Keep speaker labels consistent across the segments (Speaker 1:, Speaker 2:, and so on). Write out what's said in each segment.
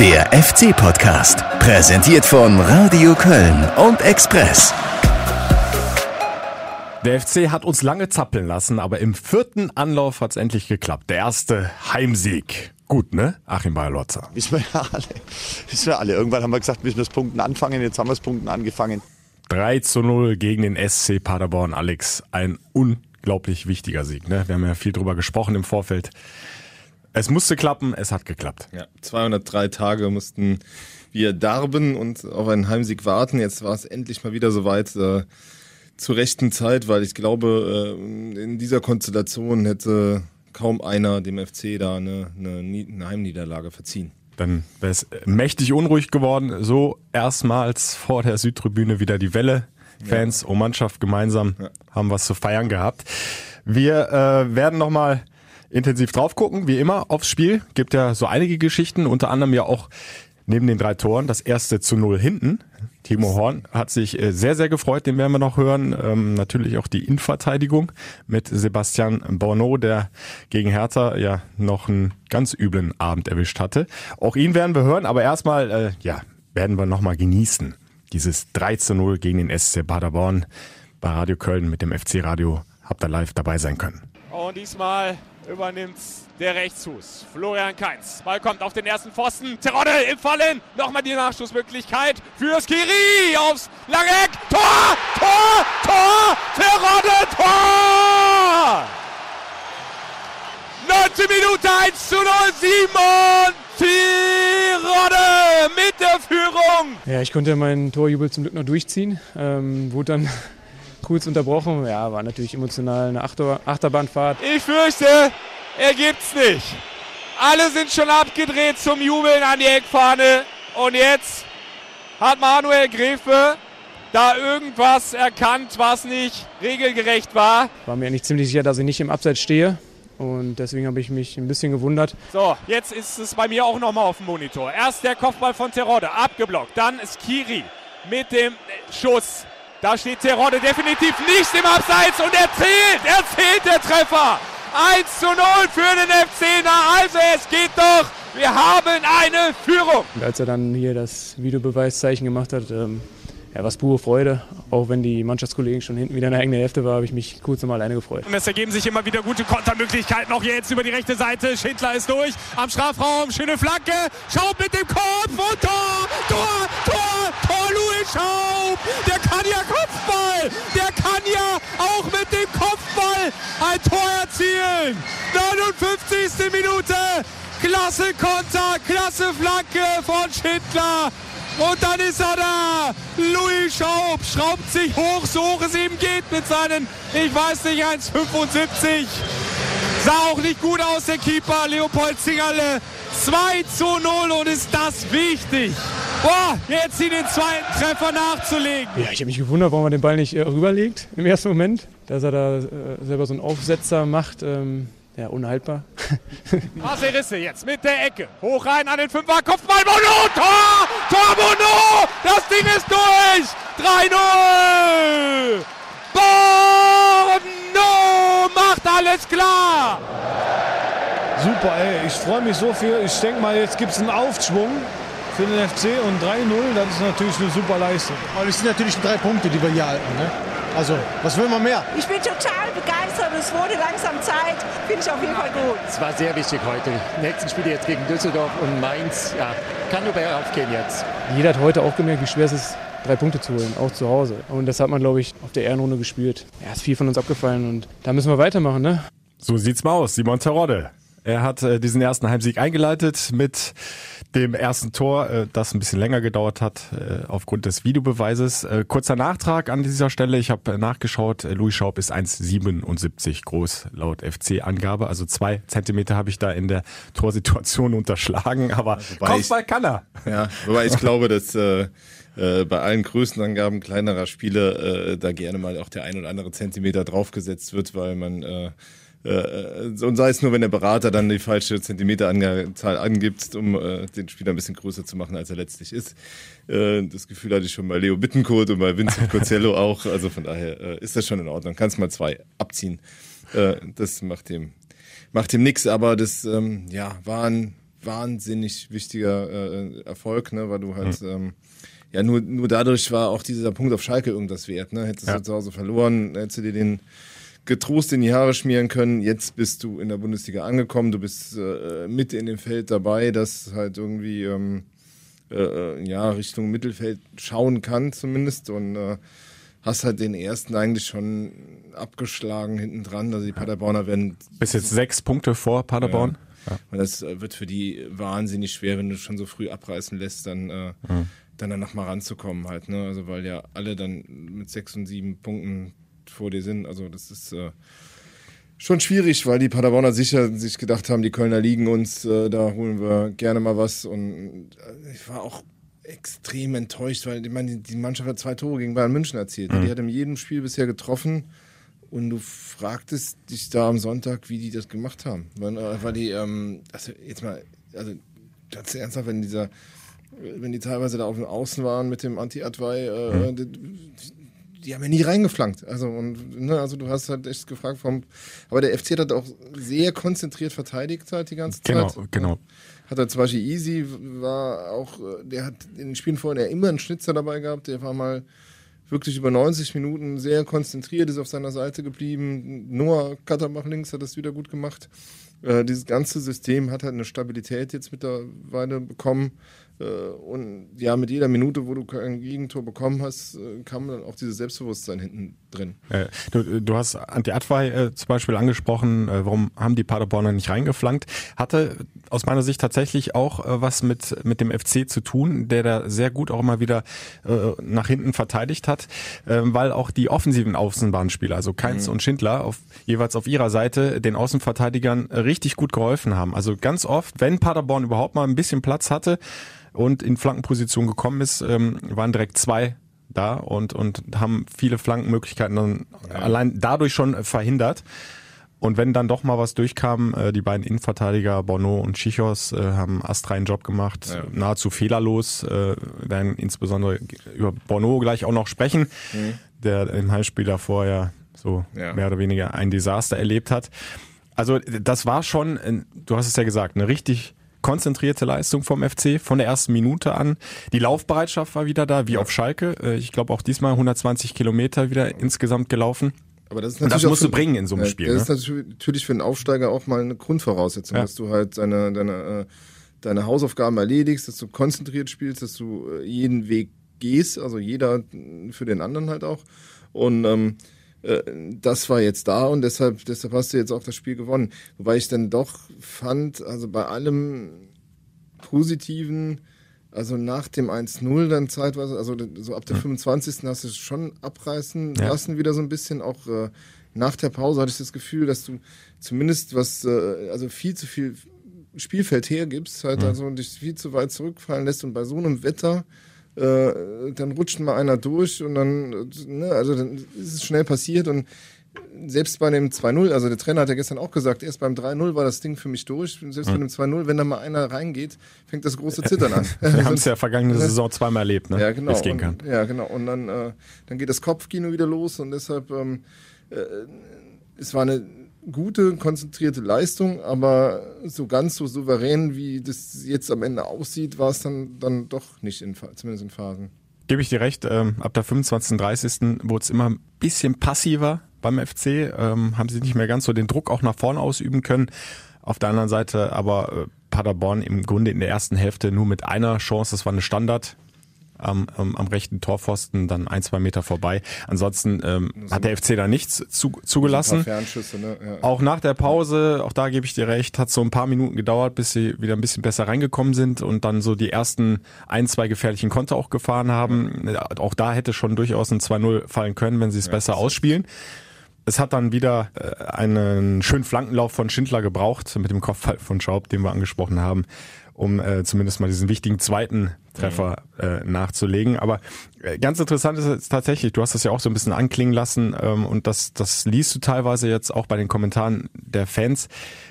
Speaker 1: Der FC-Podcast, präsentiert von Radio Köln und Express.
Speaker 2: Der FC hat uns lange zappeln lassen, aber im vierten Anlauf hat es endlich geklappt. Der erste Heimsieg. Gut, ne? Achim Bayerlotzer.
Speaker 3: Wissen wir ja alle. Wissen wir alle. Irgendwann haben wir gesagt, müssen wir das Punkten anfangen. Jetzt haben wir das Punkten angefangen.
Speaker 2: 3 zu 0 gegen den SC Paderborn. Alex, ein unglaublich wichtiger Sieg. Ne? Wir haben ja viel drüber gesprochen im Vorfeld. Es musste klappen, es hat geklappt.
Speaker 4: Ja, 203 Tage mussten wir darben und auf einen Heimsieg warten. Jetzt war es endlich mal wieder soweit äh, zur rechten Zeit, weil ich glaube, äh, in dieser Konstellation hätte kaum einer dem FC da eine, eine, eine Heimniederlage verziehen.
Speaker 2: Dann wäre es mächtig unruhig geworden. So erstmals vor der Südtribüne wieder die Welle. Fans ja. und Mannschaft gemeinsam ja. haben was zu feiern gehabt. Wir äh, werden nochmal intensiv drauf gucken, wie immer, aufs Spiel. Gibt ja so einige Geschichten, unter anderem ja auch neben den drei Toren das erste zu null hinten. Timo Horn hat sich äh, sehr, sehr gefreut, den werden wir noch hören. Ähm, natürlich auch die Innenverteidigung mit Sebastian Borneau, der gegen Hertha ja noch einen ganz üblen Abend erwischt hatte. Auch ihn werden wir hören, aber erstmal, äh, ja, werden wir nochmal genießen. Dieses 3 zu 0 gegen den SC Paderborn bei Radio Köln mit dem FC Radio habt ihr live dabei sein können.
Speaker 5: Und diesmal übernimmt der Rechtsfuß. Florian Kainz. Ball kommt auf den ersten Pfosten. Terodde im Fallen. Nochmal die Nachschussmöglichkeit für Skiri aufs lange Eck. Tor! Tor! Tor! Terodde! Tor! 19 Minute 1 zu 0. Simon Terodde mit der Führung.
Speaker 6: Ja, ich konnte meinen Torjubel zum Glück noch durchziehen. Ähm, wurde dann kurz unterbrochen. Ja, war natürlich emotional eine Achterbahnfahrt.
Speaker 5: Ich fürchte, er gibt's nicht. Alle sind schon abgedreht zum Jubeln an die Eckfahne. Und jetzt hat Manuel Gräfe da irgendwas erkannt, was nicht regelgerecht war.
Speaker 6: War mir eigentlich ziemlich sicher, dass ich nicht im Abseits stehe. Und deswegen habe ich mich ein bisschen gewundert.
Speaker 5: So, jetzt ist es bei mir auch nochmal auf dem Monitor. Erst der Kopfball von Terodde, abgeblockt. Dann ist Kiri mit dem Schuss da steht Terodde definitiv nicht im Abseits und er zählt, er zählt der Treffer. 1 zu 0 für den FC. Na also es geht doch. Wir haben eine Führung.
Speaker 6: Und als er dann hier das Videobeweiszeichen gemacht hat, ähm, ja, was pure Freude. Auch wenn die Mannschaftskollegen schon hinten wieder in der eigenen Hälfte war, habe ich mich kurz nochmal alleine gefreut.
Speaker 5: Und es ergeben sich immer wieder gute Kontermöglichkeiten. Auch jetzt über die rechte Seite. Schindler ist durch am Strafraum. Schöne Flanke. Schaub mit dem Kopf und Tor! Tor! Tor! Tor Louis Schaub! Der kann ja Kopfball! Der kann ja auch mit dem Kopfball ein Tor erzielen! 59. Minute! Klasse Konter, klasse Flanke von Schindler. Und dann ist er da. Louis Schaub schraubt sich hoch, so hoch es ihm geht mit seinen, ich weiß nicht, 1,75. Sah auch nicht gut aus, der Keeper Leopold Zingerle. 2 zu 0 und ist das wichtig. Boah, jetzt hier den zweiten Treffer nachzulegen.
Speaker 6: Ja, ich habe mich gewundert, warum er den Ball nicht äh, rüberlegt im ersten Moment. Dass er da äh, selber so einen Aufsetzer macht. Ähm ja, unhaltbar.
Speaker 5: Risse jetzt mit der Ecke. Hoch rein an den Fünfer. Kopfball Bono. Tor! Tor Bono! Das Ding ist durch! 3-0! Bono macht alles klar!
Speaker 7: Super, ey. Ich freue mich so viel. Ich denke mal, jetzt gibt es einen Aufschwung für den FC und 3-0, das ist natürlich eine super Leistung.
Speaker 8: Aber es sind natürlich drei Punkte, die wir hier halten. Ne? Also, was will man mehr?
Speaker 9: Ich bin total begeistert. Es wurde langsam Zeit. Finde ich auf jeden Fall gut.
Speaker 10: Es war sehr wichtig heute. Die nächsten Spiele jetzt gegen Düsseldorf und Mainz. Ja, kann nur bergauf gehen jetzt.
Speaker 6: Jeder hat heute auch gemerkt, wie schwer es ist, drei Punkte zu holen, auch zu Hause. Und das hat man, glaube ich, auf der Ehrenrunde gespielt. Ja, ist viel von uns abgefallen und da müssen wir weitermachen, ne?
Speaker 2: So sieht's mal aus. Simon Terodde. Er hat äh, diesen ersten Heimsieg eingeleitet mit dem ersten Tor, äh, das ein bisschen länger gedauert hat äh, aufgrund des Videobeweises. Äh, kurzer Nachtrag an dieser Stelle. Ich habe äh, nachgeschaut. Äh, Louis Schaub ist 1,77 groß laut FC-Angabe. Also zwei Zentimeter habe ich da in der Torsituation unterschlagen. Aber also Kopfball ich, kann er.
Speaker 4: Ja, wobei ich glaube, dass äh, äh, bei allen Größenangaben kleinerer Spiele äh, da gerne mal auch der ein oder andere Zentimeter draufgesetzt wird, weil man äh, äh, und sei es nur, wenn der Berater dann die falsche Zentimeteranzahl angibt, um äh, den Spieler ein bisschen größer zu machen, als er letztlich ist. Äh, das Gefühl hatte ich schon bei Leo Bittencourt und bei Vincent Cozello auch. Also von daher äh, ist das schon in Ordnung. Kannst mal zwei abziehen. Äh, das macht dem, macht dem nix, aber das ähm, ja, war ein wahnsinnig wichtiger äh, Erfolg, ne, weil du halt, mhm. ähm, ja, nur, nur dadurch war auch dieser Punkt auf Schalke irgendwas wert, ne? Hättest ja. du zu Hause verloren, hättest du dir den getrost in die Haare schmieren können. Jetzt bist du in der Bundesliga angekommen, du bist äh, mit in dem Feld dabei, das halt irgendwie ähm, äh, äh, ja Richtung Mittelfeld schauen kann zumindest und äh, hast halt den ersten eigentlich schon abgeschlagen hinten dran. Also die Paderborner werden
Speaker 2: bis jetzt sechs Punkte vor Paderborn.
Speaker 4: Ja. Und das äh, wird für die wahnsinnig schwer, wenn du schon so früh abreißen lässt, dann äh, mhm. dann, dann noch mal ranzukommen halt. Ne? Also weil ja alle dann mit sechs und sieben Punkten vor dir sind. Also das ist äh, schon schwierig, weil die Paderborner sicher sich gedacht haben, die Kölner liegen uns, äh, da holen wir gerne mal was. Und äh, ich war auch extrem enttäuscht, weil ich meine, die Mannschaft hat zwei Tore gegen Bayern München erzielt. Mhm. Die hat in jedem Spiel bisher getroffen. Und du fragtest dich da am Sonntag, wie die das gemacht haben. Weil, äh, weil die, ähm, also jetzt mal, also ganz ernsthaft, wenn dieser, wenn die teilweise da auf dem Außen waren mit dem Anti-Adwei, äh, mhm. Die, haben ja nie reingeflankt. Also, und, ne, also du hast halt echt gefragt vom, aber der FC hat auch sehr konzentriert verteidigt halt die ganze
Speaker 2: genau,
Speaker 4: Zeit.
Speaker 2: Genau, genau.
Speaker 4: Hat er zum Beispiel Easy, war auch, der hat in den Spielen vorher immer einen Schnitzer dabei gehabt, der war mal wirklich über 90 Minuten sehr konzentriert, ist auf seiner Seite geblieben. Noah Katterbach links hat das wieder gut gemacht. Äh, dieses ganze System hat halt eine Stabilität jetzt mittlerweile bekommen. Äh, und ja, mit jeder Minute, wo du kein Gegentor bekommen hast, äh, kam dann auch dieses Selbstbewusstsein hinten drin.
Speaker 2: Äh, du, du hast Anti Adwei äh, zum Beispiel angesprochen, äh, warum haben die Paderborner nicht reingeflankt? Hatte aus meiner Sicht tatsächlich auch was mit, mit dem FC zu tun, der da sehr gut auch immer wieder nach hinten verteidigt hat, weil auch die offensiven Außenbahnspieler, also Keins mhm. und Schindler, auf, jeweils auf ihrer Seite den Außenverteidigern richtig gut geholfen haben. Also ganz oft, wenn Paderborn überhaupt mal ein bisschen Platz hatte, und in Flankenposition gekommen ist, ähm, waren direkt zwei da und, und haben viele Flankenmöglichkeiten dann ja. allein dadurch schon verhindert. Und wenn dann doch mal was durchkam, äh, die beiden Innenverteidiger Bono und Chichos äh, haben astreinen Job gemacht, ja. nahezu fehlerlos. Äh, werden insbesondere über Bono gleich auch noch sprechen, mhm. der im Heimspiel davor ja so ja. mehr oder weniger ein Desaster erlebt hat. Also das war schon, du hast es ja gesagt, eine richtig konzentrierte Leistung vom FC von der ersten Minute an. Die Laufbereitschaft war wieder da, wie auf Schalke. Äh, ich glaube auch diesmal 120 Kilometer wieder insgesamt gelaufen.
Speaker 4: Aber das, ist
Speaker 2: natürlich das musst für, du bringen in so einem Spiel.
Speaker 4: Das ne? ist natürlich für einen Aufsteiger auch mal eine Grundvoraussetzung, ja. dass du halt deine, deine, äh, deine Hausaufgaben erledigst, dass du konzentriert spielst, dass du äh, jeden Weg gehst, also jeder für den anderen halt auch. Und ähm, das war jetzt da und deshalb, deshalb hast du jetzt auch das Spiel gewonnen. Wobei ich dann doch fand, also bei allem Positiven, also nach dem 1-0 dann zeitweise, also so ab der 25. hast du es schon abreißen ja. lassen, wieder so ein bisschen. Auch äh, nach der Pause hatte ich das Gefühl, dass du zumindest was, äh, also viel zu viel Spielfeld hergibst, halt mhm. also dich viel zu weit zurückfallen lässt und bei so einem Wetter äh, dann rutscht mal einer durch und dann, ne, also dann ist es schnell passiert und selbst bei dem 2-0, also der Trainer hat ja gestern auch gesagt, erst beim 3-0 war das Ding für mich durch. Selbst bei dem 2-0, wenn da mal einer reingeht, fängt das große Zittern an.
Speaker 2: Wir haben es ja vergangene Saison zweimal erlebt, ne?
Speaker 4: Ja, genau.
Speaker 2: Es gehen kann.
Speaker 4: Und, ja, genau. Und dann, äh, dann geht das Kopfkino wieder los und deshalb, ähm, äh, es war eine gute, konzentrierte Leistung, aber so ganz so souverän, wie das jetzt am Ende aussieht, war es dann, dann doch nicht, in, zumindest in Phasen.
Speaker 2: Gebe ich dir recht, ähm, ab der 25. 30. wurde es immer ein bisschen passiver beim FC, ähm, haben sie nicht mehr ganz so den Druck auch nach vorne ausüben können. Auf der anderen Seite aber äh, Paderborn im Grunde in der ersten Hälfte nur mit einer Chance, das war eine Standard, am, am, am rechten Torpfosten, dann ein, zwei Meter vorbei. Ansonsten ähm, hat der FC da nichts zu, zugelassen. Ne? Ja. Auch nach der Pause, auch da gebe ich dir recht, hat so ein paar Minuten gedauert, bis sie wieder ein bisschen besser reingekommen sind und dann so die ersten ein, zwei gefährlichen Konter auch gefahren haben. Ja. Auch da hätte schon durchaus ein 2-0 fallen können, wenn sie es ja, besser ausspielen. Es hat dann wieder äh, einen schönen Flankenlauf von Schindler gebraucht mit dem Kopfball von Schaub, den wir angesprochen haben um äh, zumindest mal diesen wichtigen zweiten Treffer äh, nachzulegen. Aber äh, ganz interessant ist es tatsächlich, du hast das ja auch so ein bisschen anklingen lassen ähm, und das, das liest du teilweise jetzt auch bei den Kommentaren der Fans,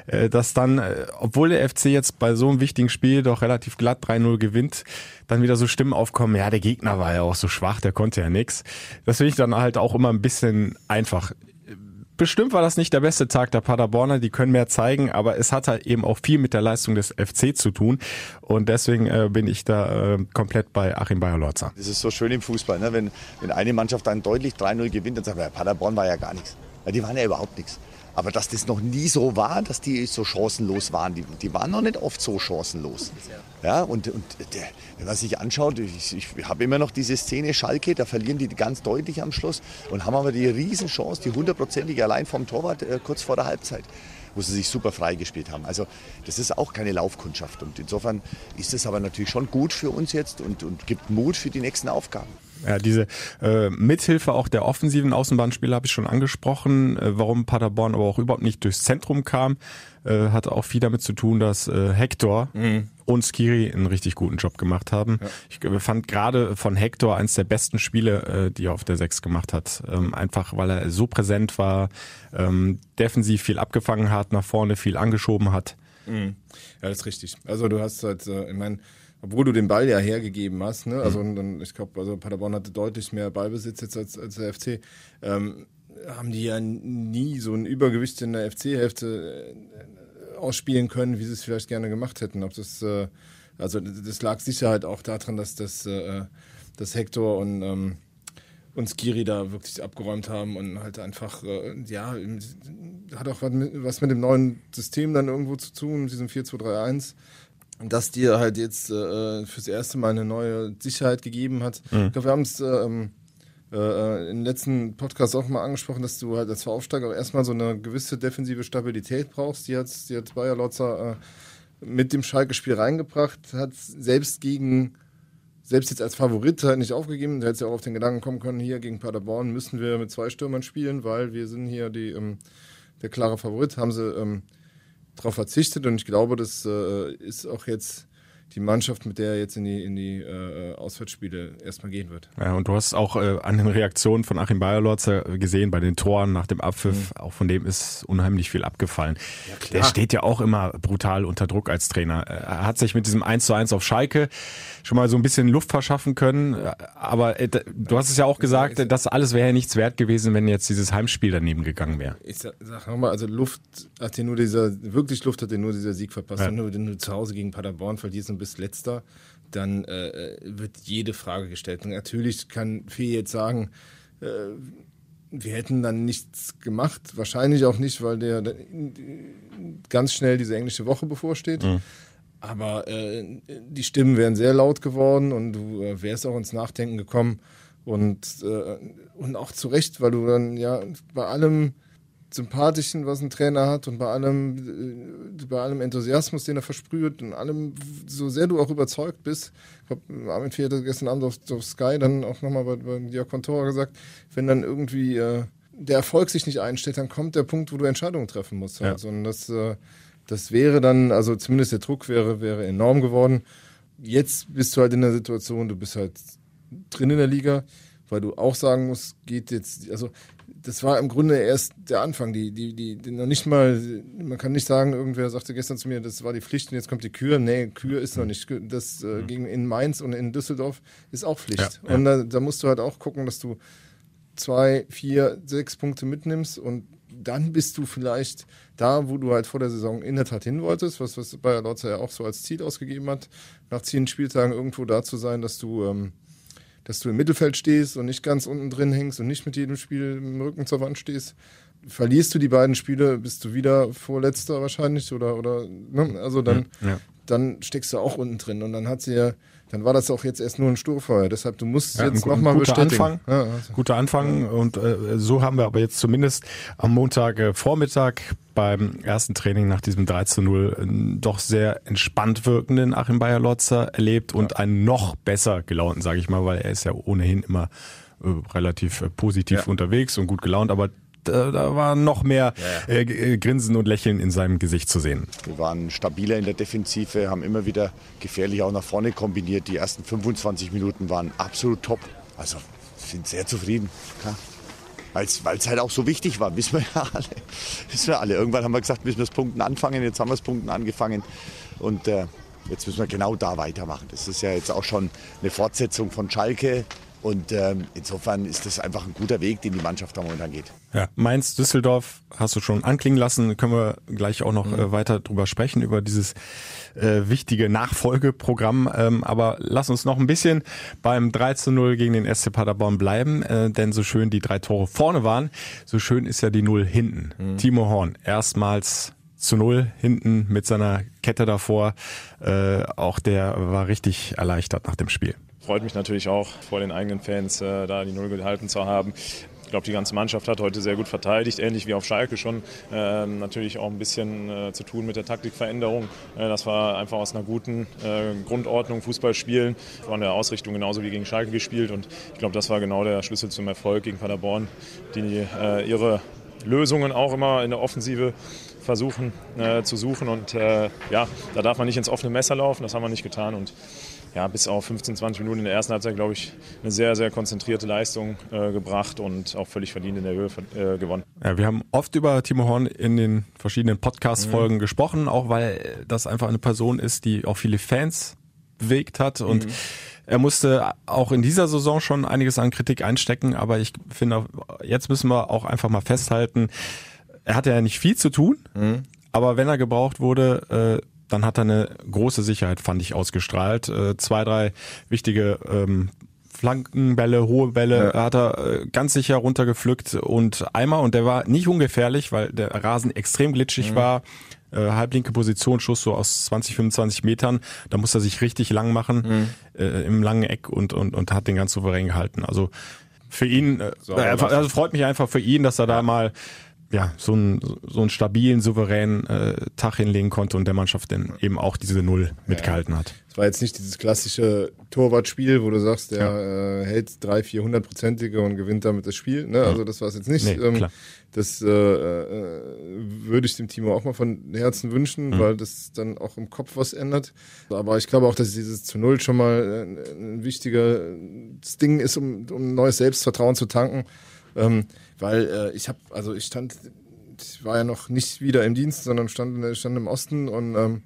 Speaker 2: äh, dass dann, äh, obwohl der FC jetzt bei so einem wichtigen Spiel doch relativ glatt 3-0 gewinnt, dann wieder so Stimmen aufkommen, ja, der Gegner war ja auch so schwach, der konnte ja nix. Das finde ich dann halt auch immer ein bisschen einfach bestimmt war das nicht der beste Tag der Paderborner, die können mehr zeigen, aber es hat halt eben auch viel mit der Leistung des FC zu tun und deswegen äh, bin ich da äh, komplett bei Achim Bayer-Lorzer.
Speaker 3: Das ist so schön im Fußball, ne? wenn, wenn eine Mannschaft dann deutlich 3-0 gewinnt, dann sagt man, Paderborn war ja gar nichts. Ja, die waren ja überhaupt nichts. Aber dass das noch nie so war, dass die so chancenlos waren, die, die waren noch nicht oft so chancenlos. Ja, und, und der, wenn man sich anschaut, ich, ich habe immer noch diese Szene Schalke, da verlieren die ganz deutlich am Schluss und haben aber die Riesenchance, die hundertprozentige allein vom Torwart äh, kurz vor der Halbzeit wo sie sich super freigespielt haben. Also das ist auch keine Laufkundschaft. Und insofern ist es aber natürlich schon gut für uns jetzt und, und gibt Mut für die nächsten Aufgaben.
Speaker 2: Ja, diese äh, Mithilfe auch der offensiven Außenbahnspieler habe ich schon angesprochen. Äh, warum Paderborn aber auch überhaupt nicht durchs Zentrum kam, äh, hatte auch viel damit zu tun, dass äh, Hector mhm. und Skiri einen richtig guten Job gemacht haben. Ja. Ich äh, fand gerade von Hector eins der besten Spiele, äh, die er auf der Sechs gemacht hat. Ähm, einfach weil er so präsent war, ähm, defensiv viel abgefangen hat, nach vorne viel angeschoben hat.
Speaker 4: Mhm. Ja, das ist richtig. Also du hast halt, äh, ich meine, obwohl du den Ball ja hergegeben hast, ne? Also mhm. ich glaube, also Paderborn hatte deutlich mehr Ballbesitz jetzt als, als der FC. Ähm, haben die ja nie so ein Übergewicht in der FC-Hälfte äh, ausspielen können, wie sie es vielleicht gerne gemacht hätten. Ob das, äh, also das lag sicher halt auch daran, dass das, äh, dass Hector und ähm, und Skiri da wirklich abgeräumt haben und halt einfach, äh, ja, hat auch was mit, was mit dem neuen System dann irgendwo zu tun, diesem 4-2-3-1 dass dir halt jetzt äh, fürs erste Mal eine neue Sicherheit gegeben hat. Mhm. Ich glaube, wir haben es ähm, äh, im letzten Podcast auch mal angesprochen, dass du halt als Aufsteiger auch erstmal so eine gewisse defensive Stabilität brauchst. Die hat, die hat Bayer Lotzer äh, mit dem Schalke-Spiel reingebracht, hat selbst gegen, selbst jetzt als Favorit halt nicht aufgegeben. Da hätte ja auch auf den Gedanken kommen können, hier gegen Paderborn müssen wir mit zwei Stürmern spielen, weil wir sind hier die, ähm, der klare Favorit. Haben sie ähm, darauf verzichtet. Und ich glaube, das äh, ist auch jetzt die Mannschaft, mit der er jetzt in die, in die äh, Auswärtsspiele erstmal gehen wird.
Speaker 2: Ja, und du hast auch äh, an den Reaktionen von Achim Bayerlotzer gesehen bei den Toren nach dem Abpfiff, mhm. auch von dem ist unheimlich viel abgefallen. Ja, Der steht ja auch immer brutal unter Druck als Trainer. Er hat sich mit diesem 1 zu 1 auf Schalke schon mal so ein bisschen Luft verschaffen können, aber äh, du hast es ja auch gesagt, das alles wäre ja nichts wert gewesen, wenn jetzt dieses Heimspiel daneben gegangen wäre.
Speaker 4: Ich sag, sag nochmal, also Luft hat dir nur dieser, wirklich Luft hat dir nur dieser Sieg verpasst. Ja. Wenn, du, wenn du zu Hause gegen Paderborn verlierst und bist letzter, dann äh, wird jede Frage gestellt. Und natürlich kann Fee jetzt sagen, äh, wir hätten dann nichts gemacht. Wahrscheinlich auch nicht, weil der ganz schnell diese englische Woche bevorsteht. Mhm. Aber äh, die Stimmen wären sehr laut geworden und du äh, wärst auch ins Nachdenken gekommen. Und, äh, und auch zu Recht, weil du dann ja bei allem Sympathischen, was ein Trainer hat und bei allem, äh, bei allem Enthusiasmus, den er versprüht und allem, so sehr du auch überzeugt bist. Ich glaube, Armin Fee hat gestern Abend auf, auf Sky dann auch nochmal bei, bei Jörg Kontora gesagt, wenn dann irgendwie äh, der Erfolg sich nicht einstellt, dann kommt der Punkt, wo du Entscheidungen treffen musst. Ja. Also, und das, äh, das wäre dann, also zumindest der Druck wäre, wäre enorm geworden. Jetzt bist du halt in der Situation, du bist halt drin in der Liga, weil du auch sagen musst, geht jetzt, also das war im Grunde erst der Anfang. Die, die, die, die, noch nicht mal, man kann nicht sagen, irgendwer sagte gestern zu mir, das war die Pflicht und jetzt kommt die Kür. Nee, Kür ist noch nicht. Das äh, mhm. gegen in Mainz und in Düsseldorf ist auch Pflicht. Ja, ja. Und da, da musst du halt auch gucken, dass du zwei, vier, sechs Punkte mitnimmst und dann bist du vielleicht da, wo du halt vor der Saison in der Tat hin wolltest, was, was Bayer Lotzer ja auch so als Ziel ausgegeben hat, nach zehn Spieltagen irgendwo da zu sein, dass du ähm, dass du im Mittelfeld stehst und nicht ganz unten drin hängst und nicht mit jedem Spiel im Rücken zur Wand stehst. Verlierst du die beiden Spiele, bist du wieder Vorletzter wahrscheinlich oder, oder ne? also dann, ja. dann steckst du auch unten drin. Und dann hat sie ja, dann war das auch jetzt erst nur ein Sturfeuer. Deshalb, du musst ja, jetzt nochmal bestätigen.
Speaker 2: Anfang, ja, also. Guter Anfang. Und äh, so haben wir aber jetzt zumindest am Montag äh, Vormittag beim ersten Training nach diesem 3 zu 0 einen doch sehr entspannt wirkenden Achim Bayer-Lotzer erlebt und einen noch besser gelaunten, sage ich mal, weil er ist ja ohnehin immer äh, relativ äh, positiv ja. unterwegs und gut gelaunt, aber da, da war noch mehr ja, ja. Äh, Grinsen und Lächeln in seinem Gesicht zu sehen.
Speaker 3: Wir waren stabiler in der Defensive, haben immer wieder gefährlich auch nach vorne kombiniert. Die ersten 25 Minuten waren absolut top. Also sind sehr zufrieden. Klar weil es halt auch so wichtig war, wissen wir ja alle. Wissen wir alle. Irgendwann haben wir gesagt, müssen wir das Punkten anfangen, jetzt haben wir das Punkten angefangen und äh, jetzt müssen wir genau da weitermachen. Das ist ja jetzt auch schon eine Fortsetzung von Schalke. Und ähm, insofern ist das einfach ein guter Weg, den die Mannschaft da momentan geht.
Speaker 2: Ja, Mainz, Düsseldorf hast du schon anklingen lassen, können wir gleich auch noch mhm. äh, weiter drüber sprechen, über dieses äh, wichtige Nachfolgeprogramm. Ähm, aber lass uns noch ein bisschen beim 3 zu 0 gegen den SC Paderborn bleiben, äh, denn so schön die drei Tore vorne waren, so schön ist ja die Null hinten. Mhm. Timo Horn, erstmals zu Null hinten mit seiner Kette davor. Äh, auch der war richtig erleichtert nach dem Spiel.
Speaker 11: Freut mich natürlich auch, vor den eigenen Fans äh, da die Null gehalten zu haben. Ich glaube, die ganze Mannschaft hat heute sehr gut verteidigt, ähnlich wie auf Schalke schon. Äh, natürlich auch ein bisschen äh, zu tun mit der Taktikveränderung. Äh, das war einfach aus einer guten äh, Grundordnung Fußball spielen, von der Ausrichtung genauso wie gegen Schalke gespielt. Und ich glaube, das war genau der Schlüssel zum Erfolg gegen Paderborn, die äh, ihre Lösungen auch immer in der Offensive versuchen äh, zu suchen. Und ja, da darf man nicht ins offene Messer laufen, das haben wir nicht getan. Und ja, bis auf 15, 20 Minuten in der ersten Halbzeit, glaube ich, eine sehr, sehr konzentrierte Leistung äh, gebracht und auch völlig verdient in der Höhe äh, gewonnen.
Speaker 2: Ja, wir haben oft über Timo Horn in den verschiedenen Podcast-Folgen mhm. gesprochen, auch weil das einfach eine Person ist, die auch viele Fans bewegt hat und mhm. Er musste auch in dieser Saison schon einiges an Kritik einstecken, aber ich finde, jetzt müssen wir auch einfach mal festhalten, er hatte ja nicht viel zu tun, mhm. aber wenn er gebraucht wurde, äh, dann hat er eine große Sicherheit, fand ich, ausgestrahlt. Äh, zwei, drei wichtige ähm, Flankenbälle, hohe Bälle ja. hat er äh, ganz sicher runtergepflückt und einmal, und der war nicht ungefährlich, weil der Rasen extrem glitschig mhm. war, äh, halblinke Position, Schuss so aus 20, 25 Metern, da muss er sich richtig lang machen mhm. äh, im langen Eck und, und, und hat den ganz souverän gehalten. Also für ihn, äh, so, also freut mich einfach für ihn, dass er da mal ja, so einen, so einen stabilen, souveränen äh, Tag hinlegen konnte und der Mannschaft dann eben auch diese Null mitgehalten hat.
Speaker 4: Es war jetzt nicht dieses klassische Torwartspiel, wo du sagst, der ja. äh, hält drei, vier hundertprozentige und gewinnt damit das Spiel. Ne? Also das war es jetzt nicht. Nee, ähm, das äh, äh, würde ich dem Timo auch mal von Herzen wünschen, mhm. weil das dann auch im Kopf was ändert. Aber ich glaube auch, dass dieses zu Null schon mal ein, ein wichtiges Ding ist, um, um neues Selbstvertrauen zu tanken. Ähm, weil äh, ich habe, also ich stand, ich war ja noch nicht wieder im Dienst, sondern stand, stand im Osten und ähm,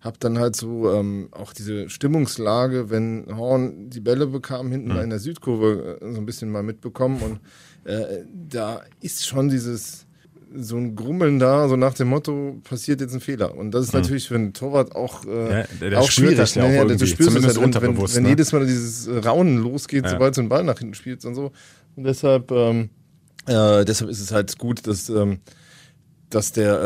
Speaker 4: habe dann halt so ähm, auch diese Stimmungslage, wenn Horn die Bälle bekam, hinten mhm. in der Südkurve äh, so ein bisschen mal mitbekommen und äh, da ist schon dieses so ein Grummeln da, so nach dem Motto, passiert jetzt ein Fehler. Und das ist mhm. natürlich für einen Torwart auch, äh, ja, der, der auch schwierig. Das ja, auch du spürst es halt, wenn, wenn, wenn ne? jedes Mal dieses Raunen losgeht, ja. sobald so ein Ball nach hinten spielt und so. Und deshalb ähm, äh, deshalb ist es halt gut, dass, ähm, dass, der,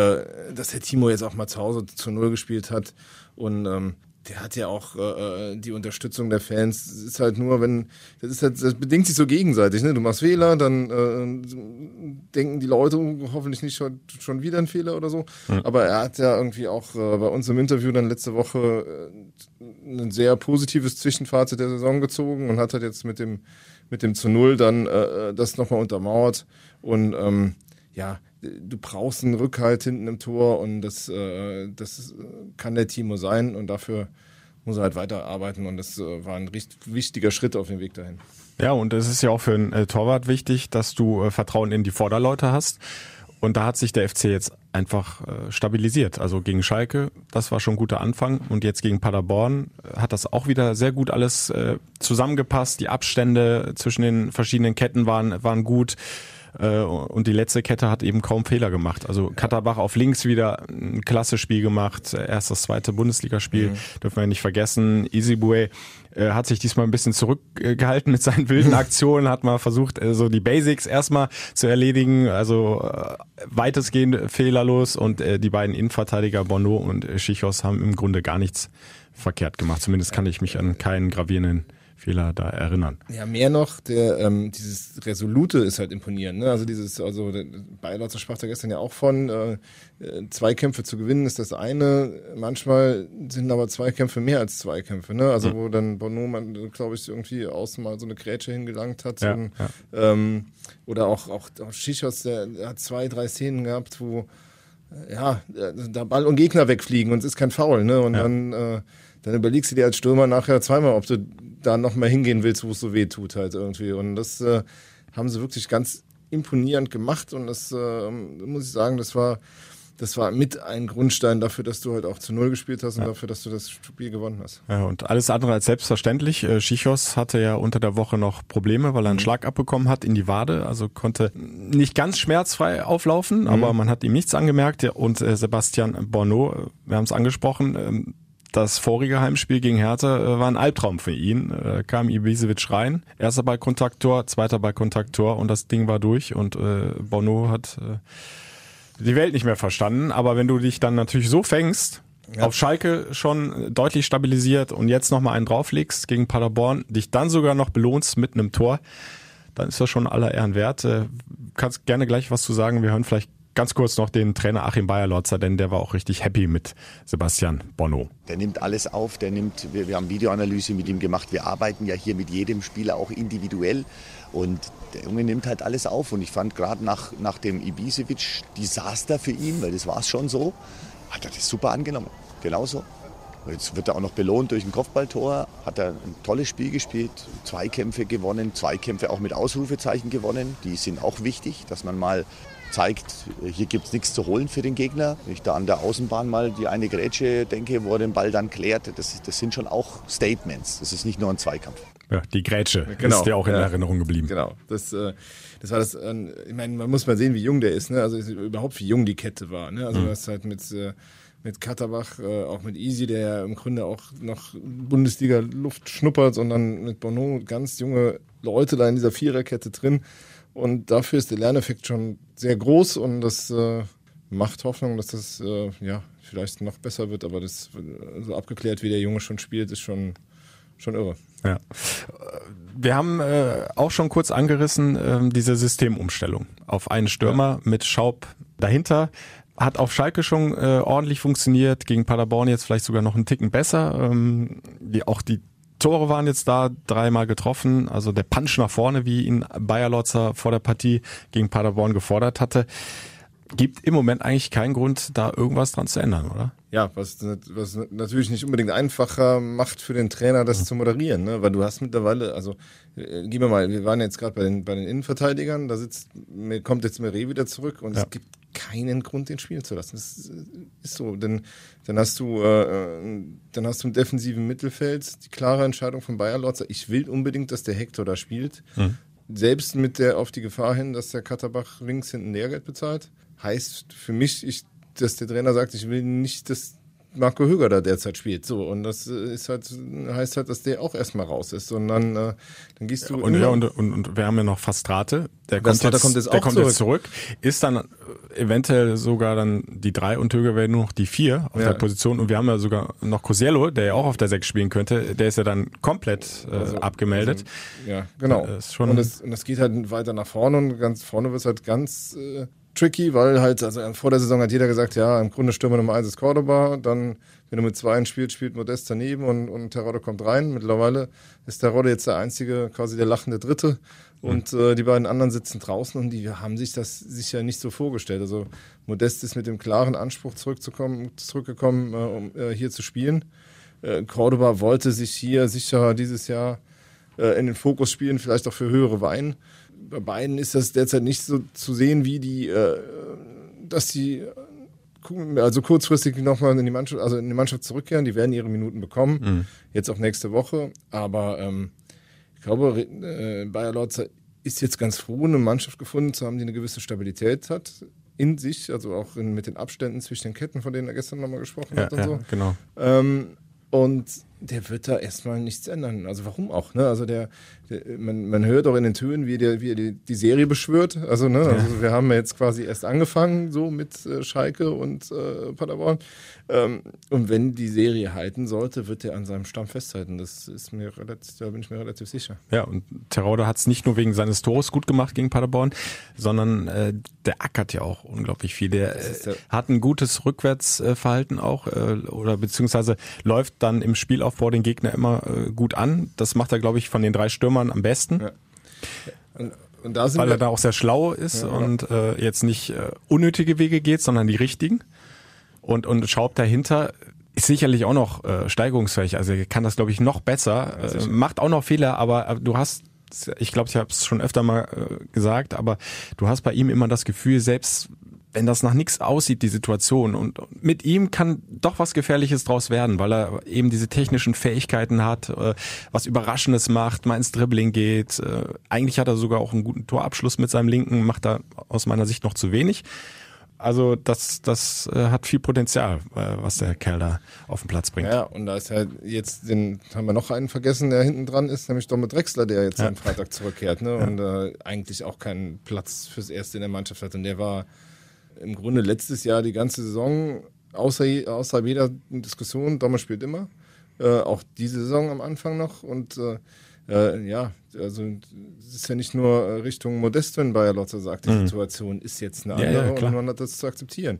Speaker 4: äh, dass der Timo jetzt auch mal zu Hause zu Null gespielt hat. Und ähm, der hat ja auch äh, äh die Unterstützung der Fans. Das ist halt nur, wenn, das ist halt, das bedingt sich so gegenseitig, ne? Du machst Fehler, dann äh, denken die Leute oh, hoffentlich nicht schon, schon wieder ein Fehler oder so. Mhm. Aber er hat ja irgendwie auch äh, bei uns im Interview dann letzte Woche äh, ein sehr positives Zwischenfazit der Saison gezogen und hat halt jetzt mit dem mit dem zu Null dann äh, das nochmal untermauert. Und ähm, ja, du brauchst einen Rückhalt hinten im Tor und das, äh, das kann der Timo sein und dafür muss er halt weiterarbeiten und das äh, war ein richtig wichtiger Schritt auf dem Weg dahin.
Speaker 2: Ja, und es ist ja auch für einen äh, Torwart wichtig, dass du äh, Vertrauen in die Vorderleute hast. Und da hat sich der FC jetzt einfach äh, stabilisiert. Also gegen Schalke, das war schon ein guter Anfang. Und jetzt gegen Paderborn äh, hat das auch wieder sehr gut alles äh, zusammengepasst. Die Abstände zwischen den verschiedenen Ketten waren, waren gut. Äh, und die letzte Kette hat eben kaum Fehler gemacht. Also Katterbach auf links wieder ein klasse Spiel gemacht. Erst das zweite Bundesligaspiel, mhm. dürfen wir nicht vergessen. Easybue äh, hat sich diesmal ein bisschen zurückgehalten mit seinen wilden Aktionen, hat mal versucht, äh, so die Basics erstmal zu erledigen, also äh, weitestgehend fehlerlos und äh, die beiden Innenverteidiger Bono und Schichos haben im Grunde gar nichts verkehrt gemacht. Zumindest kann ich mich an keinen gravierenden Fehler da erinnern.
Speaker 4: Ja, mehr noch, der, ähm, dieses Resolute ist halt imponierend. Ne? Also dieses, also Beilautzer sprach da gestern ja auch von, äh, äh, Zweikämpfe zu gewinnen ist das eine. Manchmal sind aber Zweikämpfe mehr als Zweikämpfe. Ne? Also mhm. wo dann Bono, glaube ich, irgendwie außen mal so eine Grätsche hingelangt hat. Ja, und, ja. Ähm, oder auch, auch, auch Schichos, der, der hat zwei, drei Szenen gehabt, wo ja, der Ball und Gegner wegfliegen und es ist kein Foul. Ne? Und ja. dann äh, dann überlegst du dir als Stürmer nachher zweimal, ob du da nochmal hingehen willst, wo es so weh tut halt irgendwie. Und das äh, haben sie wirklich ganz imponierend gemacht und das äh, muss ich sagen, das war das war mit ein Grundstein dafür, dass du halt auch zu Null gespielt hast und ja. dafür, dass du das Spiel gewonnen hast.
Speaker 2: Ja, und alles andere als selbstverständlich. Äh, Schichos hatte ja unter der Woche noch Probleme, weil er einen mhm. Schlag abbekommen hat in die Wade, also konnte nicht ganz schmerzfrei auflaufen, mhm. aber man hat ihm nichts angemerkt. Und äh, Sebastian Borneau, äh, wir haben es angesprochen, ähm, das vorige Heimspiel gegen Hertha war ein Albtraum für ihn. Da kam Ibisevic rein, erster Ballkontaktor, zweiter Ballkontaktor und das Ding war durch und äh, Bono hat äh, die Welt nicht mehr verstanden. Aber wenn du dich dann natürlich so fängst, ja. auf Schalke schon deutlich stabilisiert und jetzt nochmal einen drauflegst gegen Paderborn, dich dann sogar noch belohnst mit einem Tor, dann ist das schon aller Ehren wert. Äh, kannst gerne gleich was zu sagen. Wir hören vielleicht ganz kurz noch den Trainer Achim Bayerlotzer, denn der war auch richtig happy mit Sebastian Bonno.
Speaker 3: Der nimmt alles auf, der nimmt, wir, wir haben Videoanalyse mit ihm gemacht. Wir arbeiten ja hier mit jedem Spieler auch individuell. Und der Junge nimmt halt alles auf. Und ich fand gerade nach, nach dem Ibisevic-Desaster für ihn, weil das war es schon so, hat er das super angenommen. Genauso. Jetzt wird er auch noch belohnt durch ein Kopfballtor. Hat er ein tolles Spiel gespielt, Zweikämpfe gewonnen, Zweikämpfe auch mit Ausrufezeichen gewonnen. Die sind auch wichtig, dass man mal zeigt, hier gibt es nichts zu holen für den Gegner. Wenn ich da an der Außenbahn mal die eine Grätsche denke, wo er den Ball dann klärt, das, das sind schon auch Statements. Das ist nicht nur ein Zweikampf.
Speaker 2: Ja, die Grätsche genau, ist ja auch in ja, Erinnerung geblieben.
Speaker 4: Genau. Das, äh, das war das, äh, ich meine, man muss mal sehen, wie jung der ist, ne? Also überhaupt wie jung die Kette war. Ne? Also mhm. das halt mit, äh, mit Katterbach, äh, auch mit Easy, der ja im Grunde auch noch Bundesliga-Luft schnuppert, sondern mit Bono ganz junge Leute da in dieser Viererkette drin. Und dafür ist der Lerneffekt schon sehr groß und das äh, macht Hoffnung, dass das äh, ja vielleicht noch besser wird. Aber das so abgeklärt, wie der Junge schon spielt, ist schon schon irre.
Speaker 2: Ja. Wir haben äh, auch schon kurz angerissen äh, diese Systemumstellung auf einen Stürmer ja. mit Schaub dahinter. Hat auf Schalke schon äh, ordentlich funktioniert, gegen Paderborn jetzt vielleicht sogar noch einen Ticken besser. Ähm, die, auch die Tore waren jetzt da dreimal getroffen. Also der Punch nach vorne, wie ihn Bayer Lotzer vor der Partie gegen Paderborn gefordert hatte. Gibt im Moment eigentlich keinen Grund, da irgendwas dran zu ändern, oder?
Speaker 4: Ja, was, was natürlich nicht unbedingt einfacher macht für den Trainer, das mhm. zu moderieren, ne? Weil du hast mittlerweile, also äh, gib mir mal, wir waren jetzt gerade bei den, bei den Innenverteidigern, da sitzt, kommt jetzt Meret wieder zurück und ja. es gibt keinen Grund, den spielen zu lassen. Das ist so. Denn dann hast du, äh, dann hast du im defensiven Mittelfeld die klare Entscheidung von Bayer Lotzer. Ich will unbedingt, dass der Hector da spielt. Mhm. Selbst mit der auf die Gefahr hin, dass der Katterbach links hinten Lehrgeld bezahlt. Heißt für mich, ich, dass der Trainer sagt, ich will nicht, dass Marco Höger da derzeit spielt. So, und das ist halt, heißt halt, dass der auch erstmal raus ist. Und dann, äh, dann gehst du.
Speaker 2: Und, ja, und, und, und wir haben ja noch Fastrate. Der kommt, jetzt, kommt jetzt, der kommt zurück. jetzt zurück. Ist dann eventuell sogar dann die drei und Höger werden nur noch die vier auf ja. der Position. Und wir haben ja sogar noch Cosiello, der ja auch auf der sechs spielen könnte. Der ist ja dann komplett äh, also,
Speaker 4: abgemeldet. Also, ja, genau. und, es, und es geht halt weiter nach vorne und ganz vorne wird es halt ganz äh, tricky, weil halt, also vor der Saison hat jeder gesagt, ja, im Grunde Stürmer Nummer eins ist Cordoba, dann, wenn du mit zwei spielst, spielt Modest daneben und, und Terodde kommt rein. Mittlerweile ist Terodde jetzt der einzige, quasi der lachende Dritte und mhm. äh, die beiden anderen sitzen draußen und die haben sich das sicher nicht so vorgestellt. Also Modest ist mit dem klaren Anspruch zurückzukommen, zurückgekommen, äh, um äh, hier zu spielen. Äh, Cordoba wollte sich hier sicher dieses Jahr äh, in den Fokus spielen, vielleicht auch für höhere Wein bei beiden ist das derzeit nicht so zu sehen, wie die, äh, dass die also kurzfristig nochmal in die Mannschaft, also in die Mannschaft zurückkehren. Die werden ihre Minuten bekommen, mhm. jetzt auch nächste Woche. Aber ähm, ich glaube, äh, Bayer Lorzer ist jetzt ganz froh, eine Mannschaft gefunden zu haben, die eine gewisse Stabilität hat in sich, also auch in, mit den Abständen zwischen den Ketten, von denen er gestern nochmal gesprochen
Speaker 2: ja,
Speaker 4: hat und
Speaker 2: ja,
Speaker 4: so.
Speaker 2: Genau.
Speaker 4: Ähm, und der wird da erstmal nichts ändern. Also warum auch? Ne? Also der, der, man, man hört auch in den Tönen, wie, der, wie er die, die Serie beschwört. Also, ne, also wir haben jetzt quasi erst angefangen, so mit äh, Schalke und äh, Paderborn. Ähm, und wenn die Serie halten sollte, wird er an seinem Stamm festhalten. Das ist mir relativ, da bin ich mir relativ sicher.
Speaker 2: Ja, und Terodde hat es nicht nur wegen seines Tores gut gemacht gegen Paderborn, sondern äh, der ackert ja auch unglaublich viel. Der, äh, der hat ein gutes Rückwärtsverhalten auch äh, oder beziehungsweise läuft dann im Spielaufbau den Gegner immer äh, gut an. Das macht er, glaube ich, von den drei Stürmern am besten. Ja. Weil er da auch sehr schlau ist ja, und äh, jetzt nicht äh, unnötige Wege geht, sondern die richtigen. Und, und Schaub dahinter ist sicherlich auch noch äh, steigerungsfähig. Also er kann das, glaube ich, noch besser. Äh, macht auch noch Fehler, aber äh, du hast, ich glaube, ich habe es schon öfter mal äh, gesagt, aber du hast bei ihm immer das Gefühl, selbst wenn das nach nichts aussieht, die Situation. Und mit ihm kann doch was Gefährliches draus werden, weil er eben diese technischen Fähigkeiten hat, äh, was Überraschendes macht, mal ins Dribbling geht. Äh, eigentlich hat er sogar auch einen guten Torabschluss mit seinem Linken, macht er aus meiner Sicht noch zu wenig. Also das, das äh, hat viel Potenzial, äh, was der Kerl da auf den Platz bringt.
Speaker 4: Ja, und da ist ja jetzt, den haben wir noch einen vergessen, der hinten dran ist, nämlich Domit Drexler, der jetzt ja. am Freitag zurückkehrt ne? und äh, eigentlich auch keinen Platz fürs Erste in der Mannschaft hat. Und der war im Grunde letztes Jahr die ganze Saison außer, außer jeder Diskussion, Dommer spielt immer. Äh, auch diese Saison am Anfang noch und äh, äh, ja, also es ist ja nicht nur Richtung Modest, wenn Bayer Lotzer sagt, die mhm. Situation ist jetzt eine andere ja, ja, und man hat das zu akzeptieren.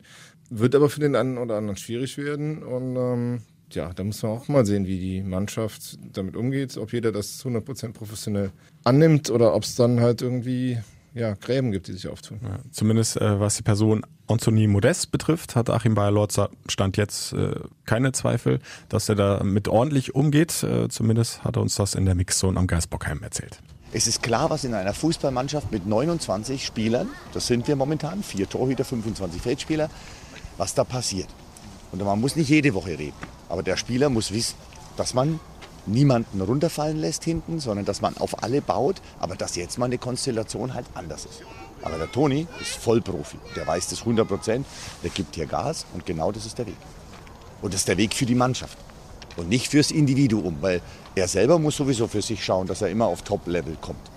Speaker 4: Wird aber für den einen oder anderen schwierig werden und ähm, ja, da muss man auch mal sehen, wie die Mannschaft damit umgeht, ob jeder das 100% professionell annimmt oder ob es dann halt irgendwie ja, Gräben gibt, die sich auftun. Ja,
Speaker 2: zumindest äh, was die Person Anthony Modest betrifft, hat Achim Bayer-Lorzer Stand jetzt äh, keine Zweifel, dass er da mit ordentlich umgeht. Äh, zumindest hat er uns das in der Mixzone am Geisbockheim erzählt.
Speaker 3: Es ist klar, was in einer Fußballmannschaft mit 29 Spielern, das sind wir momentan, vier Torhüter, 25 Feldspieler, was da passiert. Und man muss nicht jede Woche reden, aber der Spieler muss wissen, dass man niemanden runterfallen lässt hinten, sondern dass man auf alle baut, aber dass jetzt mal eine Konstellation halt anders ist. Aber der Toni ist Vollprofi, der weiß das 100 Prozent, der gibt hier Gas und genau das ist der Weg. Und das ist der Weg für die Mannschaft und nicht fürs Individuum, weil er selber muss sowieso für sich schauen, dass er immer auf Top-Level kommt.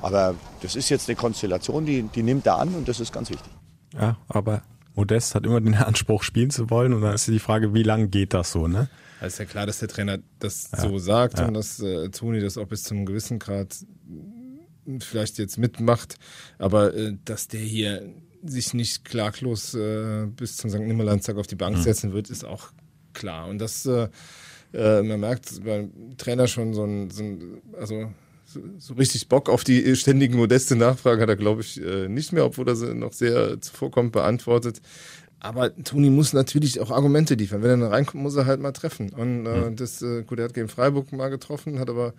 Speaker 3: Aber das ist jetzt eine Konstellation, die, die nimmt er an und das ist ganz wichtig.
Speaker 2: Ja, aber Modest hat immer den Anspruch, spielen zu wollen und dann ist die Frage, wie lange geht das so, ne?
Speaker 4: Also ist ja klar, dass der Trainer das ja. so sagt ja. und dass äh, Toni das auch bis zum gewissen Grad vielleicht jetzt mitmacht, aber äh, dass der hier sich nicht klaglos äh, bis zum St. Nimmerlandstag auf die Bank mhm. setzen wird, ist auch klar. Und das, äh, äh, man merkt beim Trainer schon so ein, so ein also so, so, richtig Bock auf die ständigen modeste Nachfragen hat er, glaube ich, äh, nicht mehr, obwohl er sie noch sehr zuvorkommt beantwortet. Aber Toni muss natürlich auch Argumente liefern. Wenn er dann reinkommt, muss er halt mal treffen. Und äh, das, äh, gut, er hat gegen Freiburg mal getroffen, hat aber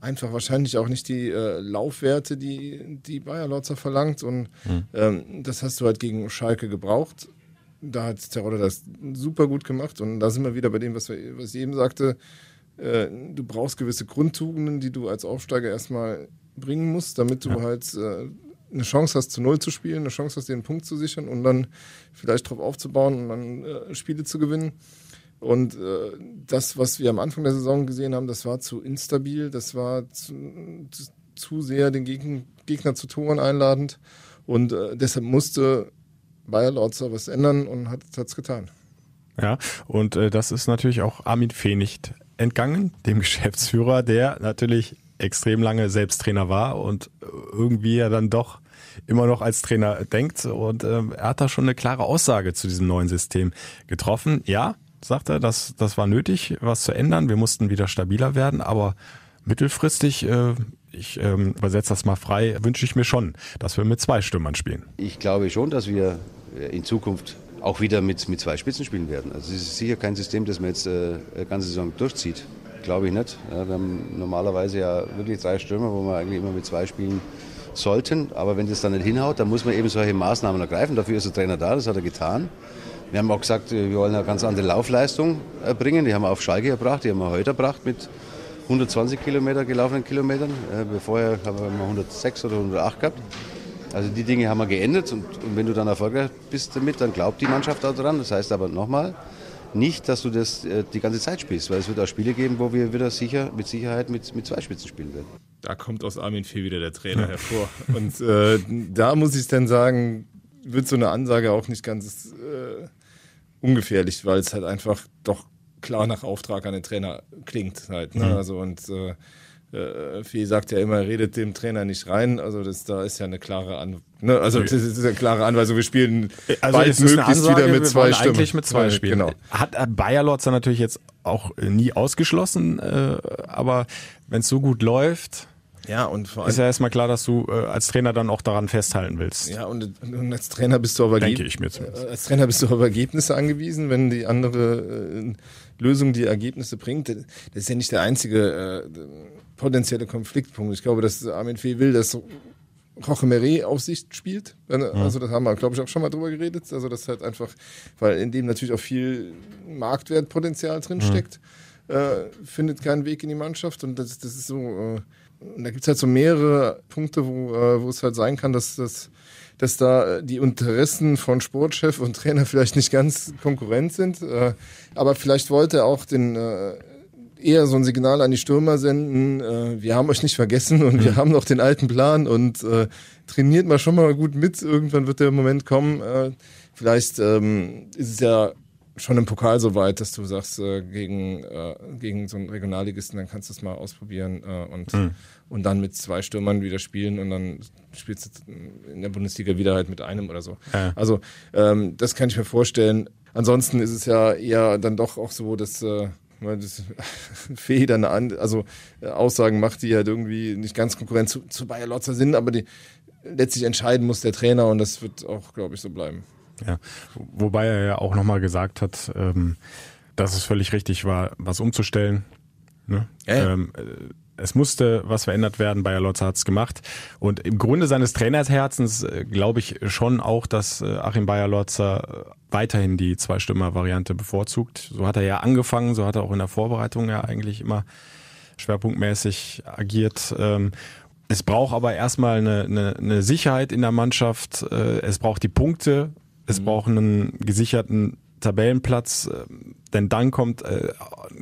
Speaker 4: einfach wahrscheinlich auch nicht die äh, Laufwerte, die, die Bayer Lotzer verlangt. Und mhm. ähm, das hast du halt gegen Schalke gebraucht. Da hat Terodde das super gut gemacht. Und da sind wir wieder bei dem, was, wir, was ich eben sagte. Äh, du brauchst gewisse Grundtugenden, die du als Aufsteiger erstmal bringen musst, damit du ja. halt äh, eine Chance hast, zu Null zu spielen, eine Chance hast, dir einen Punkt zu sichern und dann vielleicht darauf aufzubauen und dann äh, Spiele zu gewinnen. Und äh, das, was wir am Anfang der Saison gesehen haben, das war zu instabil, das war zu, zu, zu sehr den Gegen, Gegner zu Toren einladend. Und äh, deshalb musste Bayer Lorzer was ändern und hat es getan.
Speaker 2: Ja, und äh, das ist natürlich auch Armin Fee nicht entgangen, dem Geschäftsführer, der natürlich extrem lange selbst Trainer war und irgendwie ja dann doch immer noch als Trainer denkt. Und äh, er hat da schon eine klare Aussage zu diesem neuen System getroffen. Ja, sagt er, das, das war nötig, was zu ändern. Wir mussten wieder stabiler werden, aber mittelfristig, äh, ich ähm, übersetze das mal frei, wünsche ich mir schon, dass wir mit zwei Stürmern spielen.
Speaker 12: Ich glaube schon, dass wir in Zukunft auch wieder mit, mit zwei Spitzen spielen werden. Also es ist sicher kein System, das man jetzt äh, ganze Saison durchzieht. Glaube ich nicht. Ja, wir haben normalerweise ja wirklich drei Stürmer, wo wir eigentlich immer mit zwei spielen sollten. Aber wenn das dann nicht hinhaut, dann muss man eben solche Maßnahmen ergreifen. Dafür ist der Trainer da, das hat er getan. Wir haben auch gesagt, wir wollen eine ganz andere Laufleistung erbringen. Die haben wir auf Schalke erbracht, die haben wir heute erbracht mit 120 Kilometer gelaufenen Kilometern. Vorher haben wir 106 oder 108 gehabt. Also die Dinge haben wir geändert und, und wenn du dann erfolgreich bist damit, dann glaubt die Mannschaft auch daran. Das heißt aber nochmal, nicht, dass du das äh, die ganze Zeit spielst, weil es wird auch Spiele geben, wo wir wieder sicher, mit Sicherheit mit, mit zwei Spitzen spielen werden.
Speaker 4: Da kommt aus Armin Fee wieder der Trainer hervor. Und äh, da muss ich dann sagen, wird so eine Ansage auch nicht ganz äh, ungefährlich, weil es halt einfach doch klar nach Auftrag an den Trainer klingt halt. Ne? Mhm. Also und äh, äh, Fee sagt ja immer, redet dem Trainer nicht rein. Also das, da ist ja eine klare An ne? also das ist eine klare Anweisung. Wir spielen also bald möglichst Ansage, wieder mit zwei Stimmen.
Speaker 2: Eigentlich mit zwei Spielen. Genau. Hat Bayer Lotzer natürlich jetzt auch nie ausgeschlossen, äh, aber wenn es so gut läuft,
Speaker 4: ja, und
Speaker 2: vor allem ist ja erstmal klar, dass du äh, als Trainer dann auch daran festhalten willst.
Speaker 4: Ja, und, und als Trainer bist du aber
Speaker 2: denke ich mir zumindest.
Speaker 4: Als Trainer bist du auf Ergebnisse angewiesen, wenn die andere äh, Lösung die Ergebnisse bringt. Das ist ja nicht der einzige äh, potenzielle Konfliktpunkt. Ich glaube, dass Armin Fee will, dass Roche Meret Aufsicht spielt. Also das haben wir, glaube ich, auch schon mal drüber geredet. Also das halt einfach, weil in dem natürlich auch viel Marktwertpotenzial drin steckt, mhm. äh, findet keinen Weg in die Mannschaft und das, das ist so, äh, da gibt es halt so mehrere Punkte, wo, äh, wo es halt sein kann, dass das dass da die Interessen von Sportchef und Trainer vielleicht nicht ganz konkurrent sind. Äh, aber vielleicht wollte er auch den äh, eher so ein Signal an die Stürmer senden, äh, wir haben euch nicht vergessen und mhm. wir haben noch den alten Plan und äh, trainiert mal schon mal gut mit, irgendwann wird der Moment kommen. Äh, vielleicht ähm, ist es ja schon im Pokal so weit, dass du sagst, äh, gegen, äh, gegen so einen Regionalligisten, dann kannst du es mal ausprobieren äh, und, mhm. und dann mit zwei Stürmern wieder spielen und dann spielst du in der Bundesliga wieder halt mit einem oder so. Ja. Also ähm, das kann ich mir vorstellen. Ansonsten ist es ja eher dann doch auch so, dass äh, weil das Fee dann an, also äh, Aussagen macht, die halt irgendwie nicht ganz konkurrent zu, zu Bayer Lotzer sind, aber die letztlich entscheiden muss der Trainer und das wird auch, glaube ich, so bleiben.
Speaker 2: Ja, wobei er ja auch nochmal gesagt hat, ähm, dass es völlig richtig war, was umzustellen. Ne? Ja, ja. Ähm, äh, es musste was verändert werden. Bayer Lotzer hat es gemacht. Und im Grunde seines Trainersherzens äh, glaube ich schon auch, dass äh, Achim Bayer Lotzer äh, weiterhin die Zwei-Stimmer-Variante bevorzugt. So hat er ja angefangen, so hat er auch in der Vorbereitung ja eigentlich immer schwerpunktmäßig agiert. Ähm, es braucht aber erstmal eine, eine, eine Sicherheit in der Mannschaft. Es braucht die Punkte. Es mhm. braucht einen gesicherten Tabellenplatz, äh, denn dann kommt äh,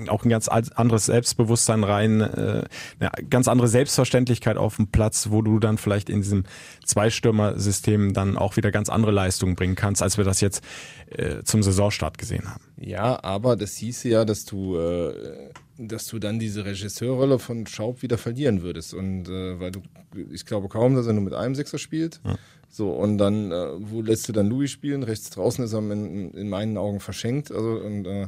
Speaker 2: auch ein ganz anderes Selbstbewusstsein rein, äh, eine ganz andere Selbstverständlichkeit auf dem Platz, wo du dann vielleicht in diesem Zweistürmer-System dann auch wieder ganz andere Leistungen bringen kannst, als wir das jetzt äh, zum Saisonstart gesehen haben.
Speaker 4: Ja, aber das hieße ja, dass du äh, dass du dann diese Regisseurrolle von Schaub wieder verlieren würdest. Und äh, weil du, ich glaube kaum, dass er nur mit einem Sechser spielt. Ja. So, und dann, äh, wo lässt du dann Louis spielen? Rechts draußen ist er in, in meinen Augen verschenkt. Also, und äh,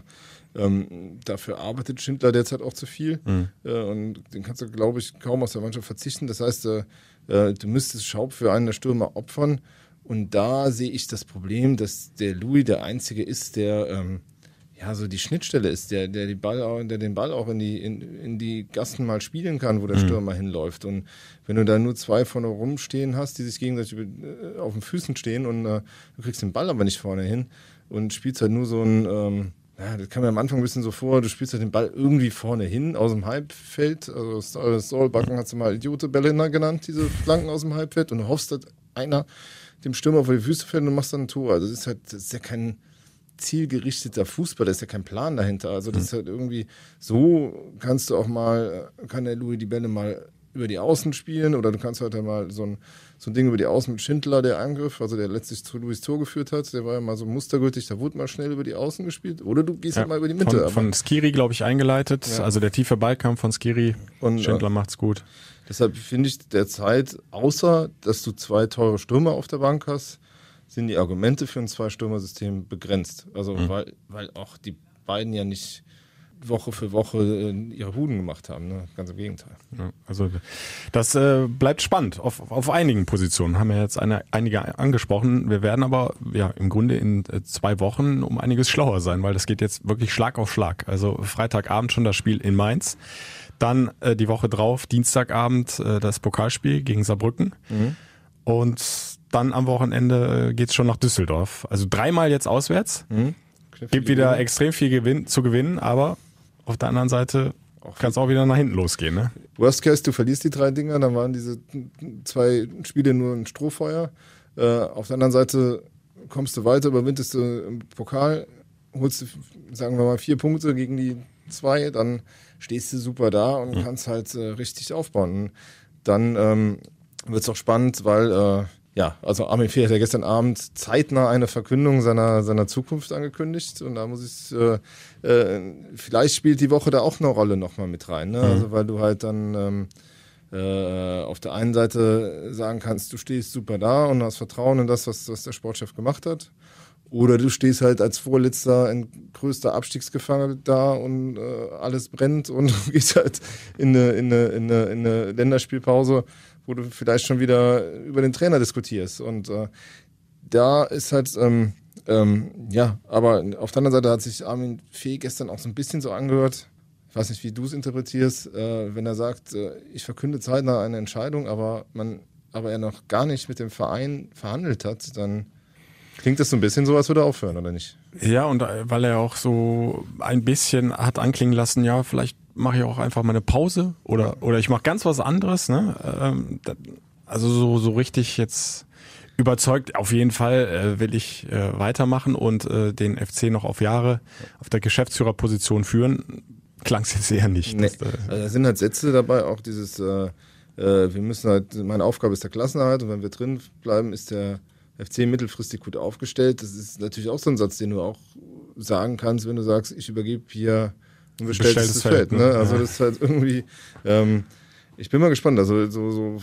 Speaker 4: ähm, dafür arbeitet Schindler derzeit auch zu viel. Mhm. Äh, und den kannst du, glaube ich, kaum aus der Mannschaft verzichten. Das heißt, äh, äh, du müsstest Schaub für einen der Stürmer opfern. Und da sehe ich das Problem, dass der Louis der Einzige ist, der ähm, ja, so die Schnittstelle ist, der, der, die Ball auch, der den Ball auch in die, in, in die Gassen mal spielen kann, wo der mhm. Stürmer hinläuft. Und wenn du da nur zwei vorne rumstehen hast, die sich gegenseitig äh, auf den Füßen stehen und äh, du kriegst den Ball aber nicht vorne hin und spielst halt nur so ein, ähm, ja, das kam mir am Anfang ein bisschen so vor, du spielst halt den Ball irgendwie vorne hin aus dem Halbfeld. Also Saulbacken hat sie mal Idiote-Bälle genannt, diese Flanken aus dem Halbfeld und du hoffst, dass einer dem Stürmer vor die Füße fällt und machst dann ein Tor. Also das ist halt, das ist ja kein, zielgerichteter Fußball, da ist ja kein Plan dahinter. Also das ist halt irgendwie, so kannst du auch mal, kann der Louis die Bälle mal über die Außen spielen oder du kannst halt mal so ein, so ein Ding über die Außen mit Schindler, der Angriff, also der letztlich zu Louis Tor geführt hat, der war ja mal so mustergültig, da wurde mal schnell über die Außen gespielt oder du gehst ja, halt mal über die Mitte.
Speaker 2: Von, von Skiri, glaube ich, eingeleitet, ja. also der tiefe Ballkampf von Skiri, und, Schindler äh, macht's gut.
Speaker 4: Deshalb finde ich derzeit, außer dass du zwei teure Stürmer auf der Bank hast, sind die Argumente für ein Zwei-Stürmer-System begrenzt. Also mhm. weil, weil auch die beiden ja nicht Woche für Woche äh, ihre Huden gemacht haben. Ne? Ganz im Gegenteil.
Speaker 2: Ja, also das äh, bleibt spannend auf, auf einigen Positionen. Haben wir jetzt eine, einige angesprochen. Wir werden aber ja im Grunde in äh, zwei Wochen um einiges schlauer sein, weil das geht jetzt wirklich Schlag auf Schlag. Also Freitagabend schon das Spiel in Mainz. Dann äh, die Woche drauf, Dienstagabend, äh, das Pokalspiel gegen Saarbrücken. Mhm. Und dann am Wochenende äh, geht's schon nach Düsseldorf. Also dreimal jetzt auswärts. Mhm. Gibt wieder gewinnen. extrem viel Gewinn, zu gewinnen, aber auf der anderen Seite kann es auch wieder nach hinten losgehen. Ne?
Speaker 4: Worst case, du verlierst die drei Dinger, dann waren diese zwei Spiele nur ein Strohfeuer. Äh, auf der anderen Seite kommst du weiter, überwindest du im Pokal, holst du, sagen wir mal, vier Punkte gegen die zwei, dann stehst du super da und mhm. kannst halt äh, richtig aufbauen. Und dann ähm, wird es auch spannend, weil äh, ja, also Armin Fee hat ja gestern Abend zeitnah eine Verkündung seiner, seiner Zukunft angekündigt und da muss ich, äh, äh, vielleicht spielt die Woche da auch eine Rolle nochmal mit rein, ne? Mhm. Also weil du halt dann ähm, äh, auf der einen Seite sagen kannst, du stehst super da und hast Vertrauen in das, was, was der Sportchef gemacht hat. Oder du stehst halt als Vorletzter in größter Abstiegsgefahr da und äh, alles brennt und gehst halt in eine, in eine, in eine, in eine Länderspielpause wo du vielleicht schon wieder über den Trainer diskutierst. Und äh, da ist halt, ähm, ähm, ja, aber auf der anderen Seite hat sich Armin Fee gestern auch so ein bisschen so angehört, ich weiß nicht, wie du es interpretierst, äh, wenn er sagt, äh, ich verkünde zeitnah eine Entscheidung, aber man aber er noch gar nicht mit dem Verein verhandelt hat, dann klingt das so ein bisschen so, als würde er aufhören, oder nicht?
Speaker 2: Ja, und äh, weil er auch so ein bisschen hat anklingen lassen, ja, vielleicht mache ich auch einfach mal eine Pause oder, oder ich mache ganz was anderes. Ne? Ähm, also so, so richtig jetzt überzeugt, auf jeden Fall äh, will ich äh, weitermachen und äh, den FC noch auf Jahre auf der Geschäftsführerposition führen. Klang es jetzt eher nicht.
Speaker 4: Nee.
Speaker 2: Das,
Speaker 4: Also da sind halt Sätze dabei, auch dieses, wir müssen halt, meine Aufgabe ist der Klassenerhalt und wenn wir drin bleiben, ist der FC mittelfristig gut aufgestellt. Das ist natürlich auch so ein Satz, den du auch sagen kannst, wenn du sagst, ich übergebe hier ein bestelltes, Feld. Ne?
Speaker 2: ne?
Speaker 4: Also
Speaker 2: Ja.
Speaker 4: das ist halt irgendwie, ähm, ich bin mal gespannt. Also so, so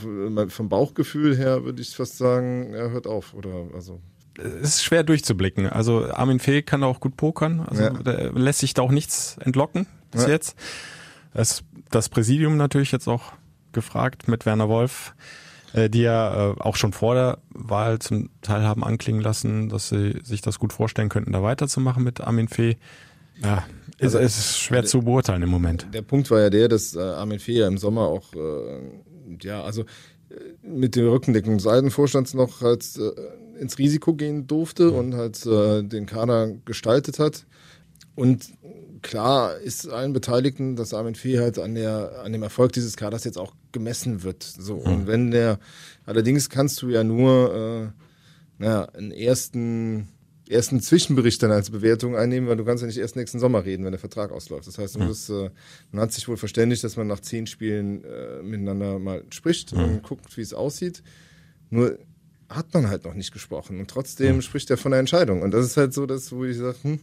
Speaker 4: vom Bauchgefühl her würde ich fast sagen, er hört auf. Oder also
Speaker 2: es ist schwer durchzublicken. Also Armin Fee kann auch gut pokern. Also
Speaker 4: Ja.
Speaker 2: lässt sich da auch nichts entlocken bis
Speaker 4: Ja.
Speaker 2: jetzt. Das, das Präsidium natürlich jetzt auch gefragt mit Werner Wolf, äh, die ja äh, auch schon vor der Wahl zum Teil haben anklingen lassen, dass sie sich das gut vorstellen könnten, da weiterzumachen mit Armin Fee. Ja, ist,
Speaker 4: Also,
Speaker 2: es ist schwer zu beurteilen im Moment.
Speaker 4: Der Punkt war ja der, dass äh, Armin Fee ja im Sommer auch, äh, ja, also äh, mit der Rückendeckung des alten Vorstands noch halt äh, ins Risiko gehen durfte und halt äh, den Kader gestaltet hat. Und klar ist allen Beteiligten, dass Armin Fee halt an, der, an dem Erfolg dieses Kaders jetzt auch gemessen wird. So. Und wenn der, allerdings kannst du ja nur äh, naja, einen ersten ersten Zwischenbericht dann als Bewertung einnehmen, weil du kannst ja nicht erst nächsten Sommer reden, wenn der Vertrag ausläuft. Das heißt, du
Speaker 2: Mhm.
Speaker 4: musst, äh, man hat sich wohl verständigt, dass man nach zehn Spielen äh, miteinander mal spricht und guckt, wie es aussieht. Nur hat man halt noch nicht gesprochen und trotzdem spricht er von der Entscheidung. Und das ist halt so, dass wo ich sage, hm,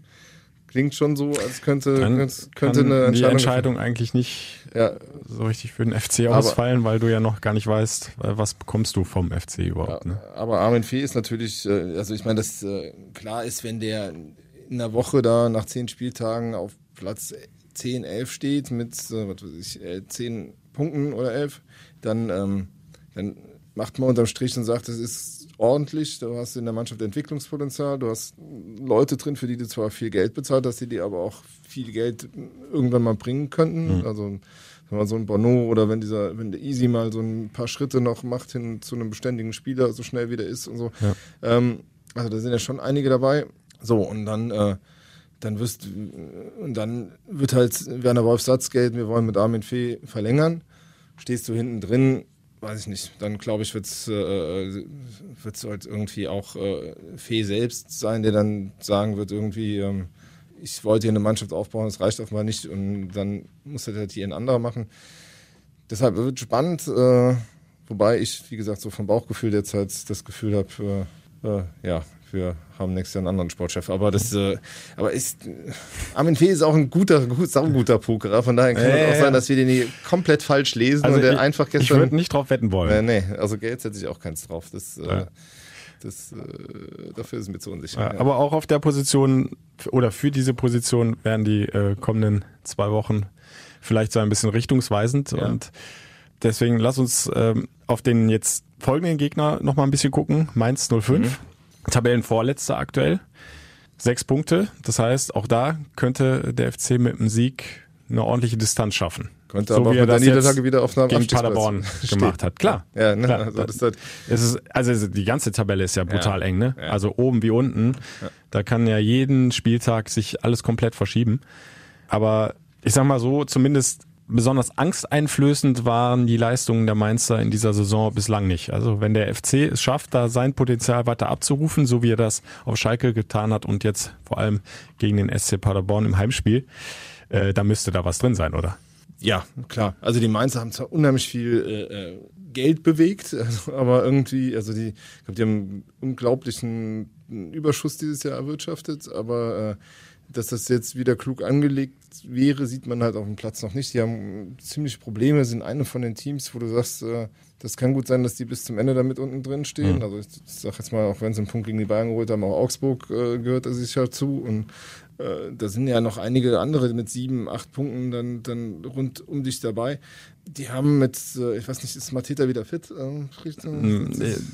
Speaker 4: klingt schon so, als könnte,
Speaker 2: Dann
Speaker 4: könnte, könnte eine
Speaker 2: die
Speaker 4: Entscheidung,
Speaker 2: Entscheidung eigentlich nicht
Speaker 4: Ja.
Speaker 2: so richtig für den FC
Speaker 4: Aber-
Speaker 2: ausfallen, weil du ja noch gar nicht weißt, äh, was bekommst du vom FC überhaupt. Ne?
Speaker 4: Aber Armin Fee ist natürlich, äh, also ich meine, das äh, klar ist, wenn der in einer Woche da nach zehn Spieltagen auf Platz 10, 11 steht mit, was weiß ich, äh, 10 Punkten oder 11, dann, ähm, dann macht man unterm Strich und sagt, das ist ordentlich, du hast in der Mannschaft Entwicklungspotenzial, du hast Leute drin, für die du zwar viel Geld bezahlt hast, die dir aber auch viel Geld irgendwann mal bringen könnten.
Speaker 2: Mhm.
Speaker 4: Also wenn man so ein Bono oder wenn dieser, wenn der Easy mal so ein paar Schritte noch macht hin zu einem beständigen Spieler, so schnell wie der ist und so.
Speaker 2: Ja.
Speaker 4: Ähm, also da sind ja schon einige dabei. So, und dann, äh, dann wirst und dann wird halt Werner Wolf Satz gelten, wir wollen mit Armin Fee verlängern. Stehst du hinten drin, weiß ich nicht, dann glaube ich, wird es äh, wird's halt irgendwie auch äh, Fee selbst sein, der dann sagen wird, irgendwie, ähm, ich wollte hier eine Mannschaft aufbauen, das reicht offenbar nicht und dann muss das halt hier ein anderer machen. Deshalb wird spannend, äh, wobei ich, wie gesagt, so vom Bauchgefühl jetzt halt das Gefühl habe, äh, äh, ja, wir haben nächstes Jahr einen anderen Sportchef. Aber das, äh, aber ist, äh, Armin Fee ist auch ein guter, gut, sauguter Pokerer. Von daher kann es
Speaker 2: ja,
Speaker 4: auch sein, dass wir den komplett falsch lesen
Speaker 2: Also
Speaker 4: und der
Speaker 2: ich-
Speaker 4: einfach
Speaker 2: ich
Speaker 4: gestern.
Speaker 2: würde nicht drauf wetten wollen.
Speaker 4: Nee, nee, also Geld setze ich auch keins drauf. Das, äh,
Speaker 2: Ja.
Speaker 4: das, äh, dafür ist es mir zu unsicher.
Speaker 2: Ja,
Speaker 4: ja.
Speaker 2: Aber auch auf der Position oder für diese Position werden die äh, kommenden zwei Wochen vielleicht so ein bisschen richtungsweisend und deswegen lass uns ähm, auf den jetzt folgenden Gegner noch mal ein bisschen gucken. Mainz 05, Tabellenvorletzter aktuell, sechs Punkte. Das heißt, auch da könnte der FC mit dem Sieg eine ordentliche Distanz schaffen.
Speaker 4: Könnte aber auch mit der Niederlage wieder auf einem
Speaker 2: gegen Paderborn gemacht hat. Klar.
Speaker 4: Ja, ne,
Speaker 2: Klar.
Speaker 4: also das ist
Speaker 2: es ist, also die ganze Tabelle ist ja brutal
Speaker 4: Ja.
Speaker 2: eng, ne?
Speaker 4: Ja.
Speaker 2: Also oben wie unten. Da kann ja jeden Spieltag sich alles komplett verschieben. Aber ich sag mal so, zumindest besonders angsteinflößend waren die Leistungen der Mainzer in dieser Saison bislang nicht. Also wenn der FC es schafft, da sein Potenzial weiter abzurufen, so wie er das auf Schalke getan hat und jetzt vor allem gegen den SC Paderborn im Heimspiel, äh, da müsste da was drin sein, oder?
Speaker 4: Ja, klar. Also die Mainzer haben zwar unheimlich viel äh, äh, Geld bewegt, also, aber irgendwie, also die, ich glaube, die haben einen unglaublichen Überschuss dieses Jahr erwirtschaftet, aber äh, dass das jetzt wieder klug angelegt wäre, sieht man halt auf dem Platz noch nicht. Die haben ziemliche Probleme, sind eine von den Teams, wo du sagst, äh, das kann gut sein, dass die bis zum Ende damit unten drin stehen.
Speaker 2: Mhm.
Speaker 4: Also ich sag jetzt mal, auch wenn sie einen Punkt gegen die Bayern geholt haben, auch Augsburg äh, gehört er sich ja zu und äh, äh, da sind ja noch einige andere mit sieben, acht Punkten dann, dann rund um dich dabei. Die haben mit, äh, ich weiß nicht, ist Mateta wieder fit?
Speaker 2: Äh,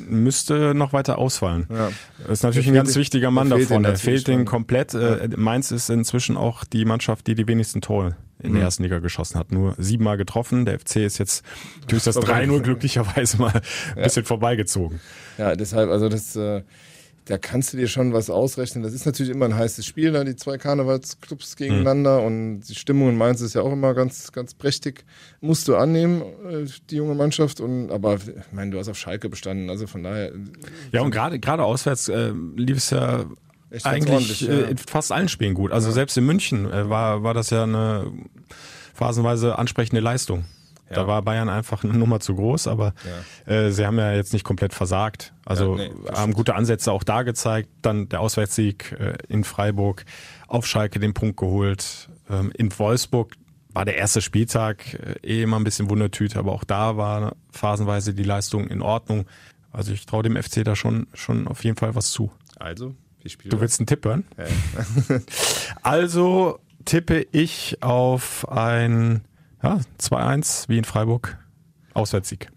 Speaker 2: müsste noch weiter ausfallen. Ja. Ist natürlich ein ganz wichtiger Mann davon. Er fehlt den komplett. Ja. Mainz ist inzwischen auch die Mannschaft, die die wenigsten Tore in der mhm. ersten Liga geschossen hat. Nur siebenmal getroffen. Der FC ist jetzt durch das 3-0 glücklicherweise mal ein bisschen vorbeigezogen.
Speaker 4: Ja, deshalb, also das, äh, da kannst du dir schon was ausrechnen. Das ist natürlich immer ein heißes Spiel, da die zwei Karnevalsclubs gegeneinander mhm. und die Stimmung in Mainz ist ja auch immer ganz, ganz prächtig. Musst du annehmen, äh, die junge Mannschaft. Und aber ich meine, du hast auf Schalke bestanden, also von daher.
Speaker 2: Ja, und gerade gerade auswärts äh, lief es ja Echt eigentlich ja. Äh, in fast allen Spielen gut. Also ja. selbst in München äh, war, war das ja eine phasenweise ansprechende Leistung. Ja. Da war Bayern einfach eine Nummer zu groß, aber ja. äh, sie haben ja jetzt nicht komplett versagt. Also ja, nee, haben gute Ansätze auch da gezeigt. Dann der Auswärtssieg äh, in Freiburg, auf Schalke den Punkt geholt. Ähm, in Wolfsburg war der erste Spieltag äh, eh immer ein bisschen Wundertüte, aber auch da war phasenweise die Leistung in Ordnung. Also ich traue dem FC da schon, schon auf jeden Fall was zu.
Speaker 4: Also,
Speaker 2: Du willst einen Tipp hören? Ja. also tippe ich auf ein ja, 2-1 wie in Freiburg. Auswärtssieg.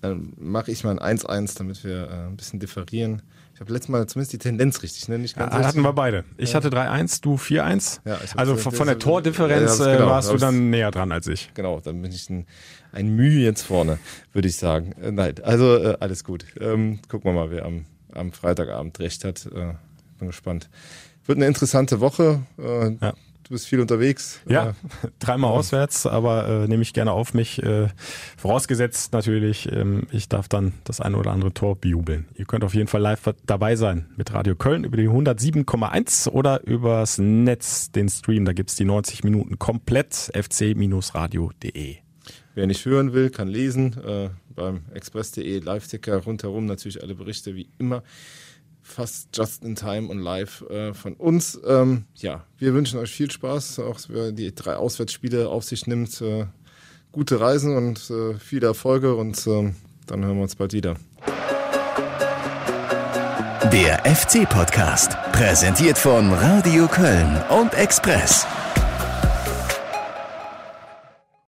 Speaker 4: Dann mache ich mal ein 1-1, damit wir äh, ein bisschen differieren. Ich habe letztes Mal zumindest die Tendenz richtig, ne? Nicht
Speaker 2: ganz ja, hatten wir beide. Ich hatte 3-1, du 4-1. Ja, also von, von der Tordifferenz ja, genau, warst du dann näher dran als ich.
Speaker 4: Genau, dann bin ich ein, ein Mühe jetzt vorne, würde ich sagen. Äh, nein, also äh, alles gut. Ähm, gucken wir mal, wer am, am Freitagabend recht hat. Äh, bin gespannt. Wird eine interessante Woche. Äh, ja. Du bist viel unterwegs.
Speaker 2: Ja, dreimal auswärts, aber äh, nehme ich gerne auf mich. Äh, vorausgesetzt natürlich, ähm, ich darf dann das eine oder andere Tor bejubeln. Ihr könnt auf jeden Fall live dabei sein mit Radio Köln über die 107,1 oder übers Netz, den Stream. Da gibt's die 90 Minuten komplett fc-radio.de.
Speaker 4: Wer nicht hören will, kann lesen. Äh, beim express.de Live-Ticker rundherum natürlich alle Berichte wie immer fast just in time und live äh, von uns. Ähm, ja, wir wünschen euch viel Spaß, auch wer die drei Auswärtsspiele auf sich nimmt. Äh, gute Reisen und äh, viele Erfolge und ähm, dann hören wir uns bald wieder.
Speaker 1: Der FC-Podcast, präsentiert von Radio Köln und Express.